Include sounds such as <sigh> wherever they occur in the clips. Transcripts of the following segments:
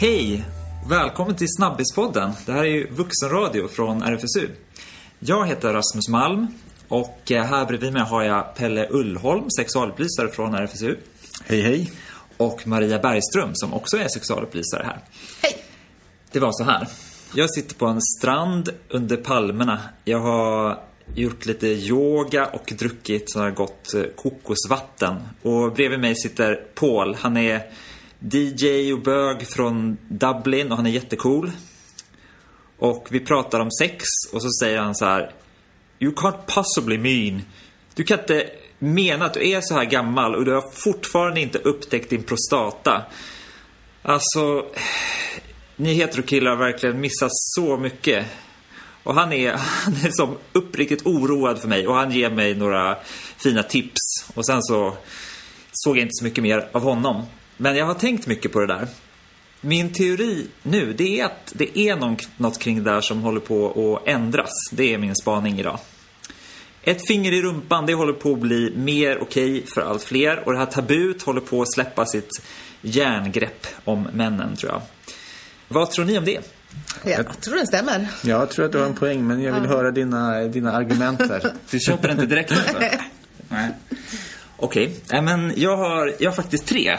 Hej! Välkommen till Snabbispodden. Det här är ju vuxenradio från RFSU. Jag heter Rasmus Malm och eh, här bredvid mig har jag Pelle Ullholm, sexualupplysare från RFSU. Hej hej. Och Maria Bergström som också är sexualupplysare här. Hej! Det var så här. Jag sitter på en strand under palmerna. Jag har gjort lite yoga och druckit sådär gott eh, kokosvatten. Och bredvid mig sitter Paul. Han är DJ och bög från Dublin och han är jättecool. Och vi pratar om sex och så säger han så här. You can't possibly mean. Du kan inte mena att du är så här gammal och du har fortfarande inte upptäckt din prostata. Alltså, ni heterokillar har verkligen missat så mycket. Och han är, <laughs> han är som uppriktigt oroad för mig och han ger mig några fina tips. Och sen så såg jag inte så mycket mer av honom. Men jag har tänkt mycket på det där. Min teori nu, det är att det är något kring det där som håller på att ändras. Det är min spaning idag. Ett finger i rumpan, det håller på att bli mer okej för allt fler. Och det här tabut håller på att släppa sitt järngrepp om männen, tror jag. Vad tror ni om det? Jag tror den stämmer. Jag tror att du har en poäng, men jag vill höra dina, dina argument här. <laughs> Du köper inte direkt alltså? Nej. Okej, okay. men jag har, jag har faktiskt tre.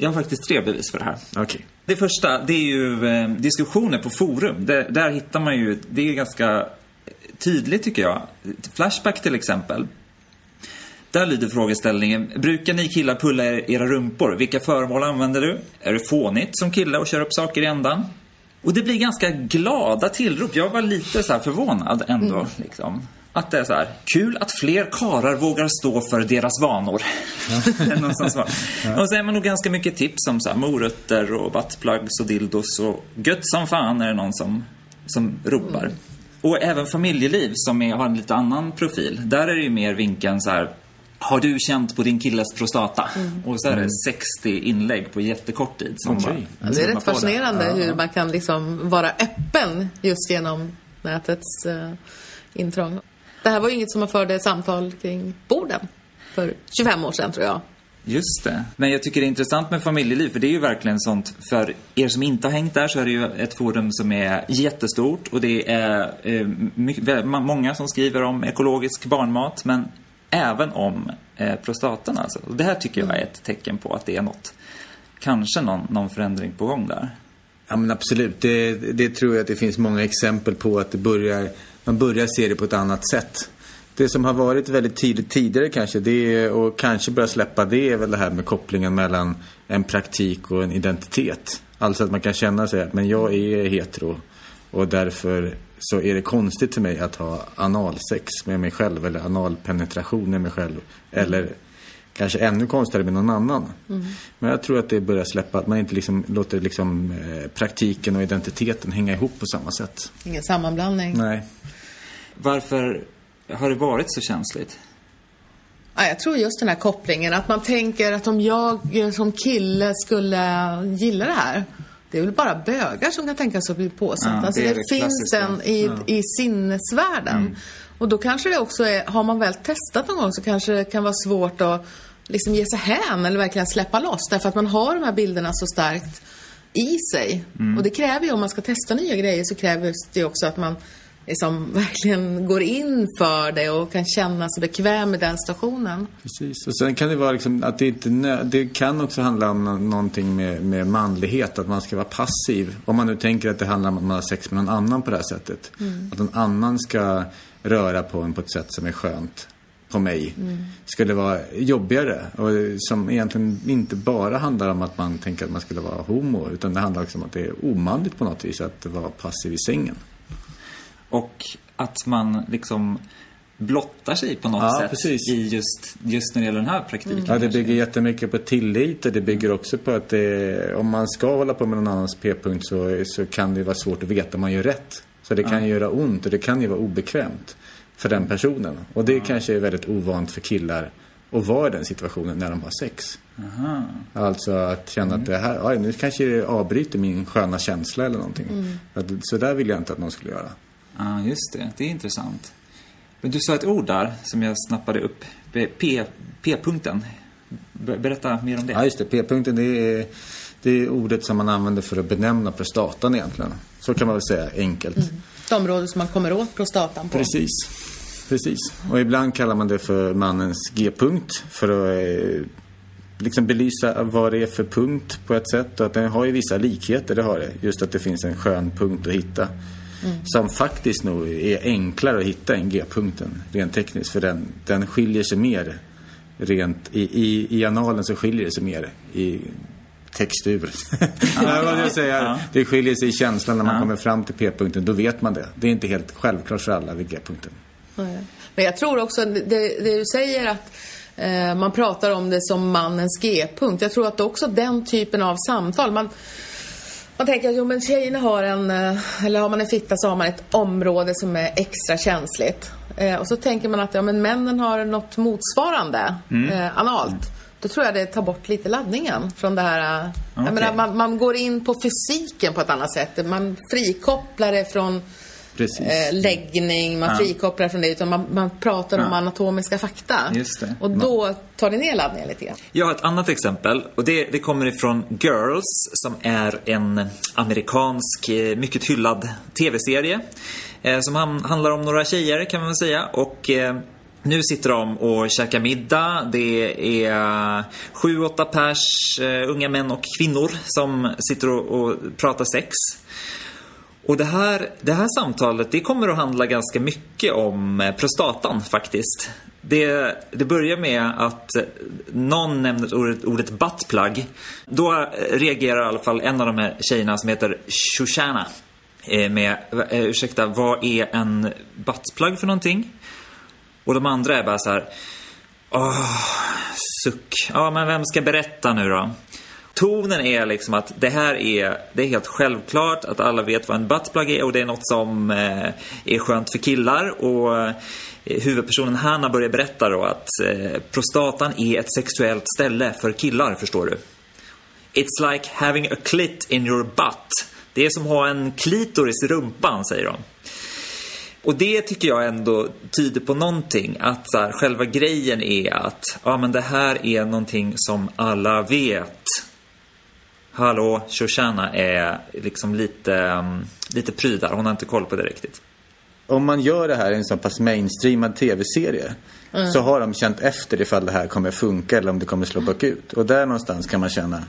Jag har faktiskt tre bevis för det här. Okej. Det första, det är ju eh, diskussioner på forum. Där, där hittar man ju, det är ganska tydligt tycker jag. Flashback till exempel. Där lyder frågeställningen, brukar ni killar pulla era rumpor? Vilka föremål använder du? Är det fånigt som kille att köra upp saker i ändan? Och det blir ganska glada tillrop. Jag var lite så förvånad ändå. Mm. Liksom. Att det är så här, kul att fler karar vågar stå för deras vanor. Ja. <laughs> ja. Och så är man nog ganska mycket tips om så här, morötter och buttplugs och dildos och gött som fan är det någon som, som ropar. Mm. Och även familjeliv som är, har en lite annan profil. Där är det ju mer vinkeln så här, har du känt på din killes prostata? Mm. Och så är det 60 mm. inlägg på jättekort tid. Som okay. bara, det är rätt fascinerande det. hur man kan liksom vara öppen just genom nätets uh, intrång. Det här var ju inget som man förde samtal kring borden för 25 år sedan tror jag. Just det. Men jag tycker det är intressant med familjeliv, för det är ju verkligen sånt. För er som inte har hängt där så är det ju ett forum som är jättestort och det är eh, mycket, många som skriver om ekologisk barnmat, men även om eh, prostatan alltså. Och det här tycker jag är ett tecken på att det är något, kanske någon, någon förändring på gång där. Ja men absolut, det, det tror jag att det finns många exempel på att det börjar, man börjar se det på ett annat sätt. Det som har varit väldigt tydligt tidigare kanske, det är, och kanske börjar släppa, det är väl det här med kopplingen mellan en praktik och en identitet. Alltså att man kan känna sig att men jag är hetero och därför så är det konstigt för mig att ha analsex med mig själv eller analpenetration med mig själv. Eller kanske ännu konstigare med någon annan. Mm. Men jag tror att det börjar släppa, att man inte liksom låter liksom, eh, praktiken och identiteten hänga ihop på samma sätt. Ingen sammanblandning. Nej. Varför har det varit så känsligt? Ja, jag tror just den här kopplingen, att man tänker att om jag som kille skulle gilla det här det är väl bara bögar som kan tänka sig att bli påsatta. Ja, alltså det, det finns den i, ja. i sinnesvärlden. Mm. Och då kanske det också är, har man väl testat någon gång så kanske det kan vara svårt att liksom ge sig hän eller verkligen släppa loss. Därför att man har de här bilderna så starkt i sig. Mm. Och det kräver ju, om man ska testa nya grejer, så krävs det också att man liksom <laughs> verkligen går in för det och kan känna sig bekväm i den stationen. Precis, och sen kan det vara liksom att det inte, det kan också handla om någonting med, med manlighet, att man ska vara passiv. Om man nu tänker att det handlar om att man har sex med någon annan på det här sättet. Mm. Att någon annan ska röra på en på ett sätt som är skönt på mig mm. skulle vara jobbigare. Och som egentligen inte bara handlar om att man tänker att man skulle vara homo. Utan det handlar också om att det är omanligt på något vis att vara passiv i sängen. Och att man liksom blottar sig på något ja, sätt precis. i just, just när det gäller den här praktiken. Mm. Ja, det bygger jättemycket på tillit och det bygger också på att det, om man ska hålla på med någon annans p-punkt så, så kan det vara svårt att veta om man gör rätt. Så det kan ja. göra ont och det kan ju vara obekvämt för den personen. Och det ja. kanske är väldigt ovant för killar att vara i den situationen när de har sex. Aha. Alltså att känna mm. att det här, aj, nu kanske det avbryter min sköna känsla eller någonting. Mm. Så där vill jag inte att någon skulle göra. Ja, ah, just det. Det är intressant. Men du sa ett ord där som jag snappade upp. P-punkten. Berätta mer om det. Ja, just det. P-punkten det är, Det är ordet som man använder för att benämna prostatan egentligen. Så kan man väl säga enkelt. Mm. Det område som man kommer åt prostatan på. Precis. Precis. Och ibland kallar man det för mannens G-punkt för att eh, liksom belysa vad det är för punkt på ett sätt. Och att den har ju vissa likheter, det har det. Just att det finns en skön punkt att hitta. Mm. Som faktiskt nog är enklare att hitta än G-punkten rent tekniskt. För den, den skiljer sig mer rent i, i, i analen så skiljer det sig mer i textur. Ja, <laughs> vad jag säga. Ja. Det skiljer sig i känslan när man ja. kommer fram till P-punkten. Då vet man det. Det är inte helt självklart för alla vid G-punkten. Men jag tror också, det, det du säger att eh, man pratar om det som mannens G-punkt. Jag tror att också den typen av samtal, man, man tänker att jo, men tjejerna har en, eh, eller har man en fitta så har man ett område som är extra känsligt. Eh, och så tänker man att ja, men männen har något motsvarande mm. eh, analt. Då tror jag det tar bort lite laddningen från det här. Okay. Eh, jag menar, man, man går in på fysiken på ett annat sätt. Man frikopplar det från eh, läggning, man ja. frikopplar från det. Utan man, man pratar ja. om anatomiska fakta. Just det. Och då tar det ner laddningen lite grann. Jag har ett annat exempel. Och det, det kommer ifrån Girls, som är en amerikansk, eh, mycket hyllad tv-serie. Eh, som handlar om några tjejer, kan man väl säga. Och... Eh, nu sitter de och käkar middag. Det är sju, åtta pers, unga män och kvinnor som sitter och, och pratar sex. Och det här, det här samtalet det kommer att handla ganska mycket om eh, prostatan faktiskt. Det, det börjar med att eh, någon nämner ordet, ordet buttplug. Då eh, reagerar i alla fall en av de här tjejerna som heter Shoshana med, ursäkta, vad är en buttplug för någonting? Och de andra är bara så här, åh, suck. Ja, men vem ska berätta nu då? Tonen är liksom att det här är, det är helt självklart att alla vet vad en buttplug är och det är något som eh, är skönt för killar. Och eh, huvudpersonen Hanna börjar berätta då att eh, prostatan är ett sexuellt ställe för killar, förstår du. It's like having a clit in your butt. Det är som att ha en klitoris i rumpan, säger de. Och det tycker jag ändå tyder på någonting. Att så här, själva grejen är att ja, men det här är någonting som alla vet hallå, Shoshana är liksom lite, um, lite prydar. Hon har inte koll på det riktigt. Om man gör det här i en så pass mainstreamad tv-serie mm. så har de känt efter ifall det här kommer funka eller om det kommer slå bakut. Och där någonstans kan man känna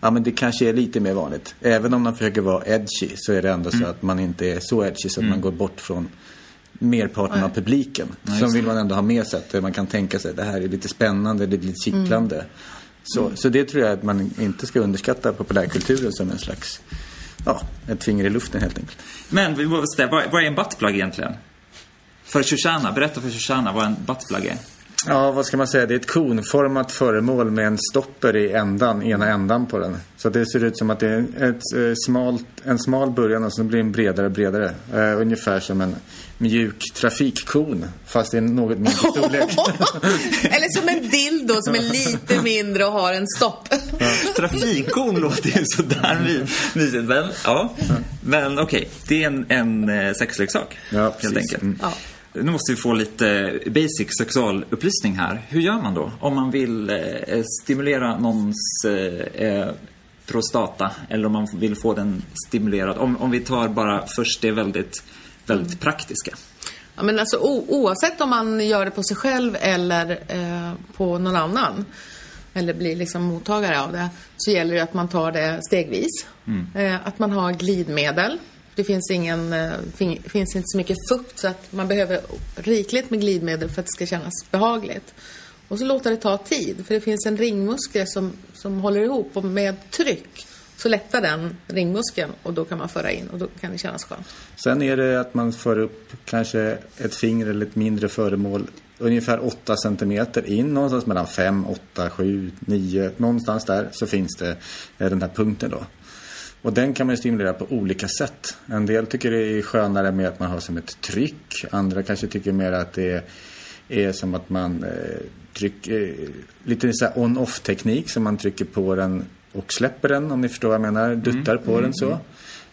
Ja men det kanske är lite mer vanligt. Även om de försöker vara edgy så är det ändå mm. så att man inte är så edgy så att mm. man går bort från merparten av publiken. Nej, som vill man ändå ha med sig att man kan tänka sig det här är lite spännande, det är lite kittlande. Mm. Så, så det tror jag att man inte ska underskatta populärkulturen som en slags, ja, ett finger i luften helt enkelt. Men vad, vad är en buttplug egentligen? För Shoshana, berätta för Shoshana vad en buttplug är. Ja, vad ska man säga? Det är ett konformat föremål med en stopper i ändan, ena ändan på den. Så det ser ut som att det är ett, eh, smalt, en smal början och så blir den bredare och bredare. Uh, ungefär som en mjuk trafikkon, fast i en något mindre storlek. <laughs> Eller som en dildo som är lite mindre och har en stopp. ja. Trafikkon låter ju sådär mysigt. Men, ja. men okej, okay. det är en, en eh, sexleksak. Ja, helt precis. enkelt. Mm. Ja. Nu måste vi få lite basic sexualupplysning här. Hur gör man då om man vill eh, stimulera någons eh, eh, prostata eller om man vill få den stimulerad? Om, om vi tar bara först det väldigt, väldigt mm. praktiska. Ja, men alltså, oavsett om man gör det på sig själv eller eh, på någon annan eller blir liksom mottagare av det så gäller det att man tar det stegvis. Mm. Eh, att man har glidmedel det finns, ingen, eh, finns inte så mycket fukt så att man behöver rikligt med glidmedel för att det ska kännas behagligt. Och så låta det ta tid, för det finns en ringmuskel som, som håller ihop och med tryck så lättar den ringmuskeln och då kan man föra in och då kan det kännas skönt. Sen är det att man för upp kanske ett finger eller ett mindre föremål ungefär 8 centimeter in någonstans mellan 5, 8, 7, 9 någonstans där så finns det eh, den här punkten då. Och den kan man stimulera på olika sätt. En del tycker det är skönare med att man har som ett tryck. Andra kanske tycker mer att det är, är som att man eh, trycker, eh, lite så on-off teknik. Så man trycker på den och släpper den om ni förstår vad jag menar. Duttar mm, på mm, den så.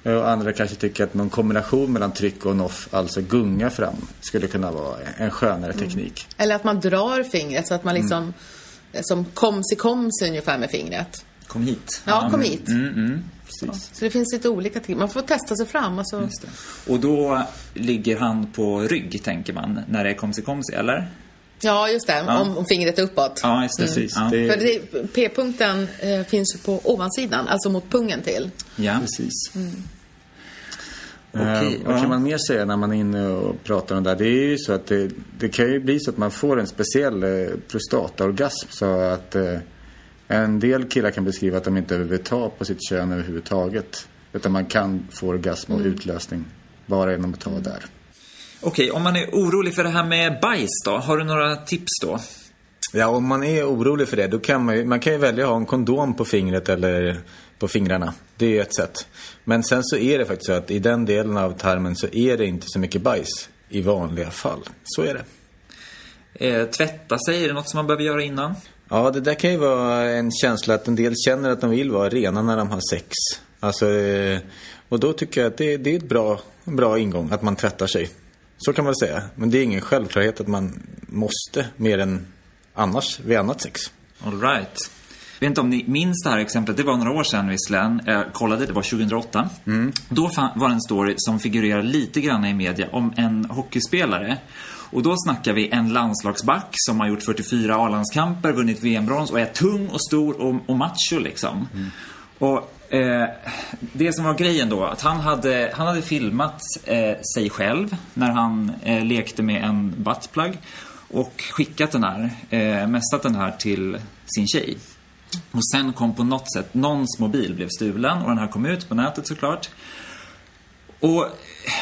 Mm. Och andra kanske tycker att någon kombination mellan tryck och on-off, alltså gunga fram, skulle kunna vara en skönare mm. teknik. Eller att man drar fingret så att man liksom, som komsi komsi ungefär med fingret. Kom hit. Ja, kom hit. Mm, mm, så. så det finns lite olika ting. Man får testa sig fram. Alltså. Och då ligger han på rygg, tänker man, när det är komsi komsi, eller? Ja, just det. Ja. Om, om, fingret är uppåt. Ja, just det. Precis. Mm. Ja. För P-punkten eh, finns ju på ovansidan, alltså mot pungen till. Ja, precis. Mm. Okay, uh, vad kan man mer säga när man är inne och pratar om det där? Det är ju så att det, det kan ju bli så att man får en speciell eh, prostataorgasm. Så att eh, en del killar kan beskriva att de inte behöver ta på sitt kön överhuvudtaget. Utan man kan få orgasm och mm. utlösning bara genom att ta där. Okej, om man är orolig för det här med bajs då? Har du några tips då? Ja, om man är orolig för det, då kan man ju, man kan ju välja att ha en kondom på fingret eller på fingrarna. Det är ett sätt. Men sen så är det faktiskt så att i den delen av tarmen så är det inte så mycket bajs i vanliga fall. Så är det. Eh, tvätta sig, är det något som man behöver göra innan? Ja, det där kan ju vara en känsla att en del känner att de vill vara rena när de har sex. Alltså, eh, och då tycker jag att det, det är ett bra, bra ingång, att man tvättar sig. Så kan man säga. Men det är ingen självklarhet att man måste mer än annars vid annat sex. All right. Jag vet inte om ni minns det här exemplet. Det var några år sedan visserligen. Jag kollade, det var 2008. Mm. Då var det en story som figurerar lite grann i media om en hockeyspelare. Och då snackar vi en landslagsback som har gjort 44 A-landskamper, vunnit VM-brons och är tung och stor och, och macho liksom. Mm. Och eh, det som var grejen då, att han hade, han hade filmat eh, sig själv när han eh, lekte med en buttplug och skickat den här, eh, mästat den här till sin tjej. Och sen kom på något sätt, någons mobil blev stulen och den här kom ut på nätet såklart. Och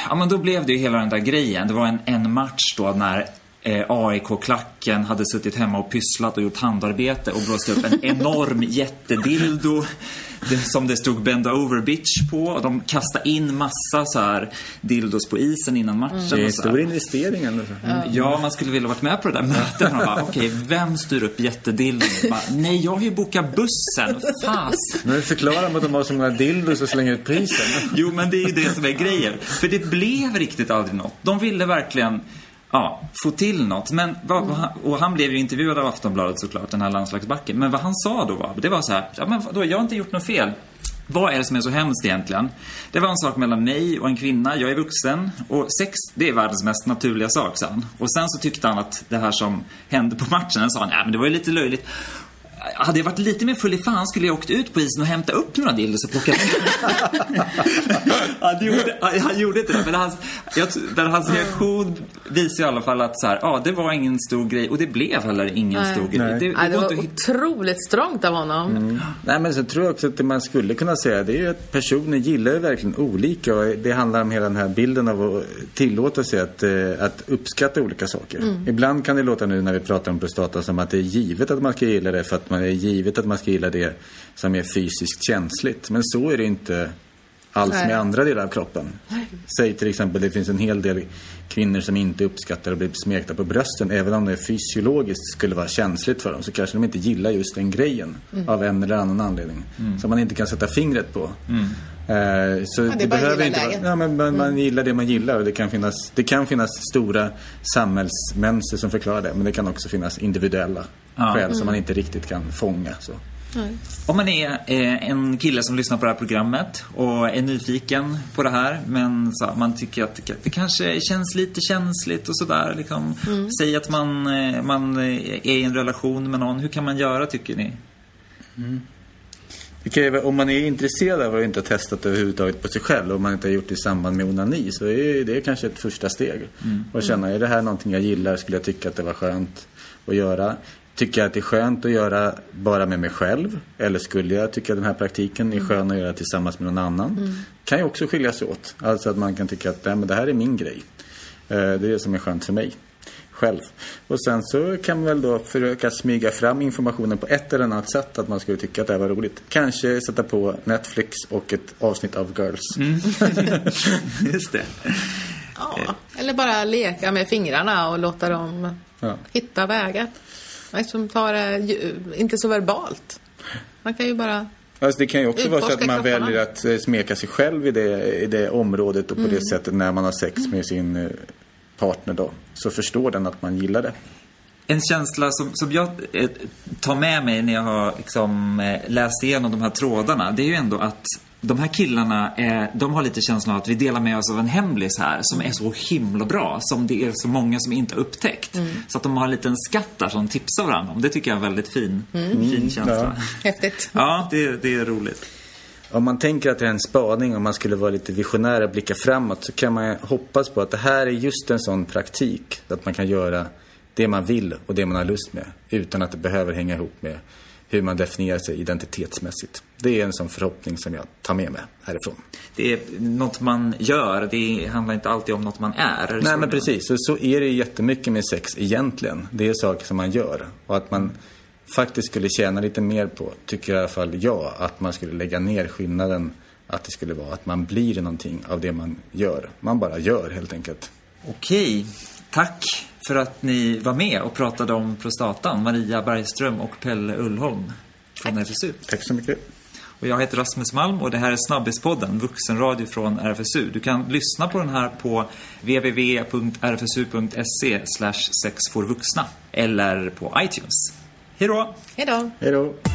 ja, men då blev det ju hela den där grejen. Det var en, en match då när eh, AIK-klacken hade suttit hemma och pysslat och gjort handarbete och blåst upp en enorm <laughs> jättedildo som det stod Bend over bitch på. Och de kastade in massa så här dildos på isen innan matchen. Mm. Det är en stor investering ändå. Mm. Ja, man skulle vilja varit med på det där mötet. Man bara, okej, okay, vem styr upp jättedildon? Nej, jag har ju bokat bussen. Fas. Men förklara att de har så många dildos och slänger ut prisen. jo, men det är ju det som är grejen. För det blev riktigt aldrig något. De ville verkligen ja, få till något. Men vad, vad, och han blev ju intervjuad av Aftonbladet såklart, den här landslagsbacken. Men vad han sa då var, det var så här, ja, men då, jag har inte gjort något fel. Vad är det som är så hemskt egentligen? Det var en sak mellan mig och en kvinna, jag är vuxen och sex, det är världens mest naturliga sak, sa han. Och sen så tyckte han att det här som hände på matchen, sa han, ja men det var ju lite löjligt hade jag varit lite mer full i fan skulle jag åkt ut på isen och hämtat upp några dildos och plockat <laughs> han, gjorde, han gjorde inte det, men hans, jag, men hans reaktion visar i alla fall att så här, ja, det var ingen stor grej och det blev heller ingen Nej. stor grej. Nej. Det, det, det var inte... otroligt strångt av honom. Mm. Nej, men så tror jag också att det man skulle kunna säga det är ju att personer gillar verkligen olika och det handlar om hela den här bilden av att tillåta sig att, eh, att uppskatta olika saker. Mm. Ibland kan det låta nu när vi pratar om prostata som att det är givet att man ska gilla det för att man är givet att man ska gilla det som är fysiskt känsligt. Men så är det inte alls Nej. med andra delar av kroppen. Nej. Säg till exempel, det finns en hel del kvinnor som inte uppskattar att bli smekta på brösten. Även om det fysiologiskt skulle vara känsligt för dem så kanske de inte gillar just den grejen. Mm. Av en eller annan anledning. Mm. Som man inte kan sätta fingret på. Mm. Eh, så ja, det, det behöver inte vara, ja, men man, man mm. gillar det man gillar och det kan, finnas, det kan finnas stora samhällsmönster som förklarar det. Men det kan också finnas individuella ja. skäl som man inte riktigt kan fånga. Så. Nej. Om man är eh, en kille som lyssnar på det här programmet och är nyfiken på det här men så, man tycker att det, det kanske känns lite känsligt och sådär. Liksom. Mm. Säg att man, eh, man är i en relation med någon. Hur kan man göra tycker ni? Mm. Okay, om man är intresserad av att inte ha testat överhuvudtaget på sig själv och man inte har gjort det i samband med onani så är det kanske ett första steg. Mm. Och känna, är det här någonting jag gillar? Skulle jag tycka att det var skönt att göra? Tycker jag att det är skönt att göra bara med mig själv? Eller skulle jag tycka att den här praktiken är mm. skön att göra tillsammans med någon annan? Mm. Kan ju också skiljas åt. Alltså att man kan tycka att Nej, men det här är min grej. Eh, det är det som är skönt för mig själv. Och sen så kan man väl då försöka smyga fram informationen på ett eller annat sätt att man skulle tycka att det här var roligt. Kanske sätta på Netflix och ett avsnitt av Girls. Mm. <laughs> Just det. Ja, eller bara leka med fingrarna och låta dem ja. hitta vägar. Som tar det inte så verbalt. Man kan ju bara Alltså det kan ju också vara så att man väljer att eh, smeka sig själv i det, i det området och på mm. det sättet när man har sex med sin eh, partner då. Så förstår den att man gillar det. En känsla som, som jag eh, tar med mig när jag har liksom, läst igenom de här trådarna, det är ju ändå att de här killarna, är, de har lite känslan av att vi delar med oss av en hemlis här som är så himla bra. Som det är så många som inte har upptäckt. Mm. Så att de har en liten skatt där som tipsar varandra om. Det tycker jag är en väldigt fin, mm. fin känsla. Ja. Häftigt. Ja, det, det är roligt. Om man tänker att det är en spaning och man skulle vara lite visionär och blicka framåt så kan man hoppas på att det här är just en sån praktik. Att man kan göra det man vill och det man har lust med utan att det behöver hänga ihop med hur man definierar sig identitetsmässigt. Det är en sån förhoppning som jag tar med mig härifrån. Det är något man gör, det handlar inte alltid om något man är. Nej men precis, och så är det jättemycket med sex egentligen. Det är saker som man gör. Och att man faktiskt skulle tjäna lite mer på, tycker i alla fall jag, att man skulle lägga ner skillnaden att det skulle vara att man blir någonting av det man gör. Man bara gör helt enkelt. Okej, tack för att ni var med och pratade om prostatan, Maria Bergström och Pelle Ullholm från Tack. RFSU. Tack så mycket. Och jag heter Rasmus Malm och det här är Snabbispodden, vuxenradio från RFSU. Du kan lyssna på den här på www.rfsu.se sexforvuxna eller på iTunes. Hej då! Hej då! Hej då!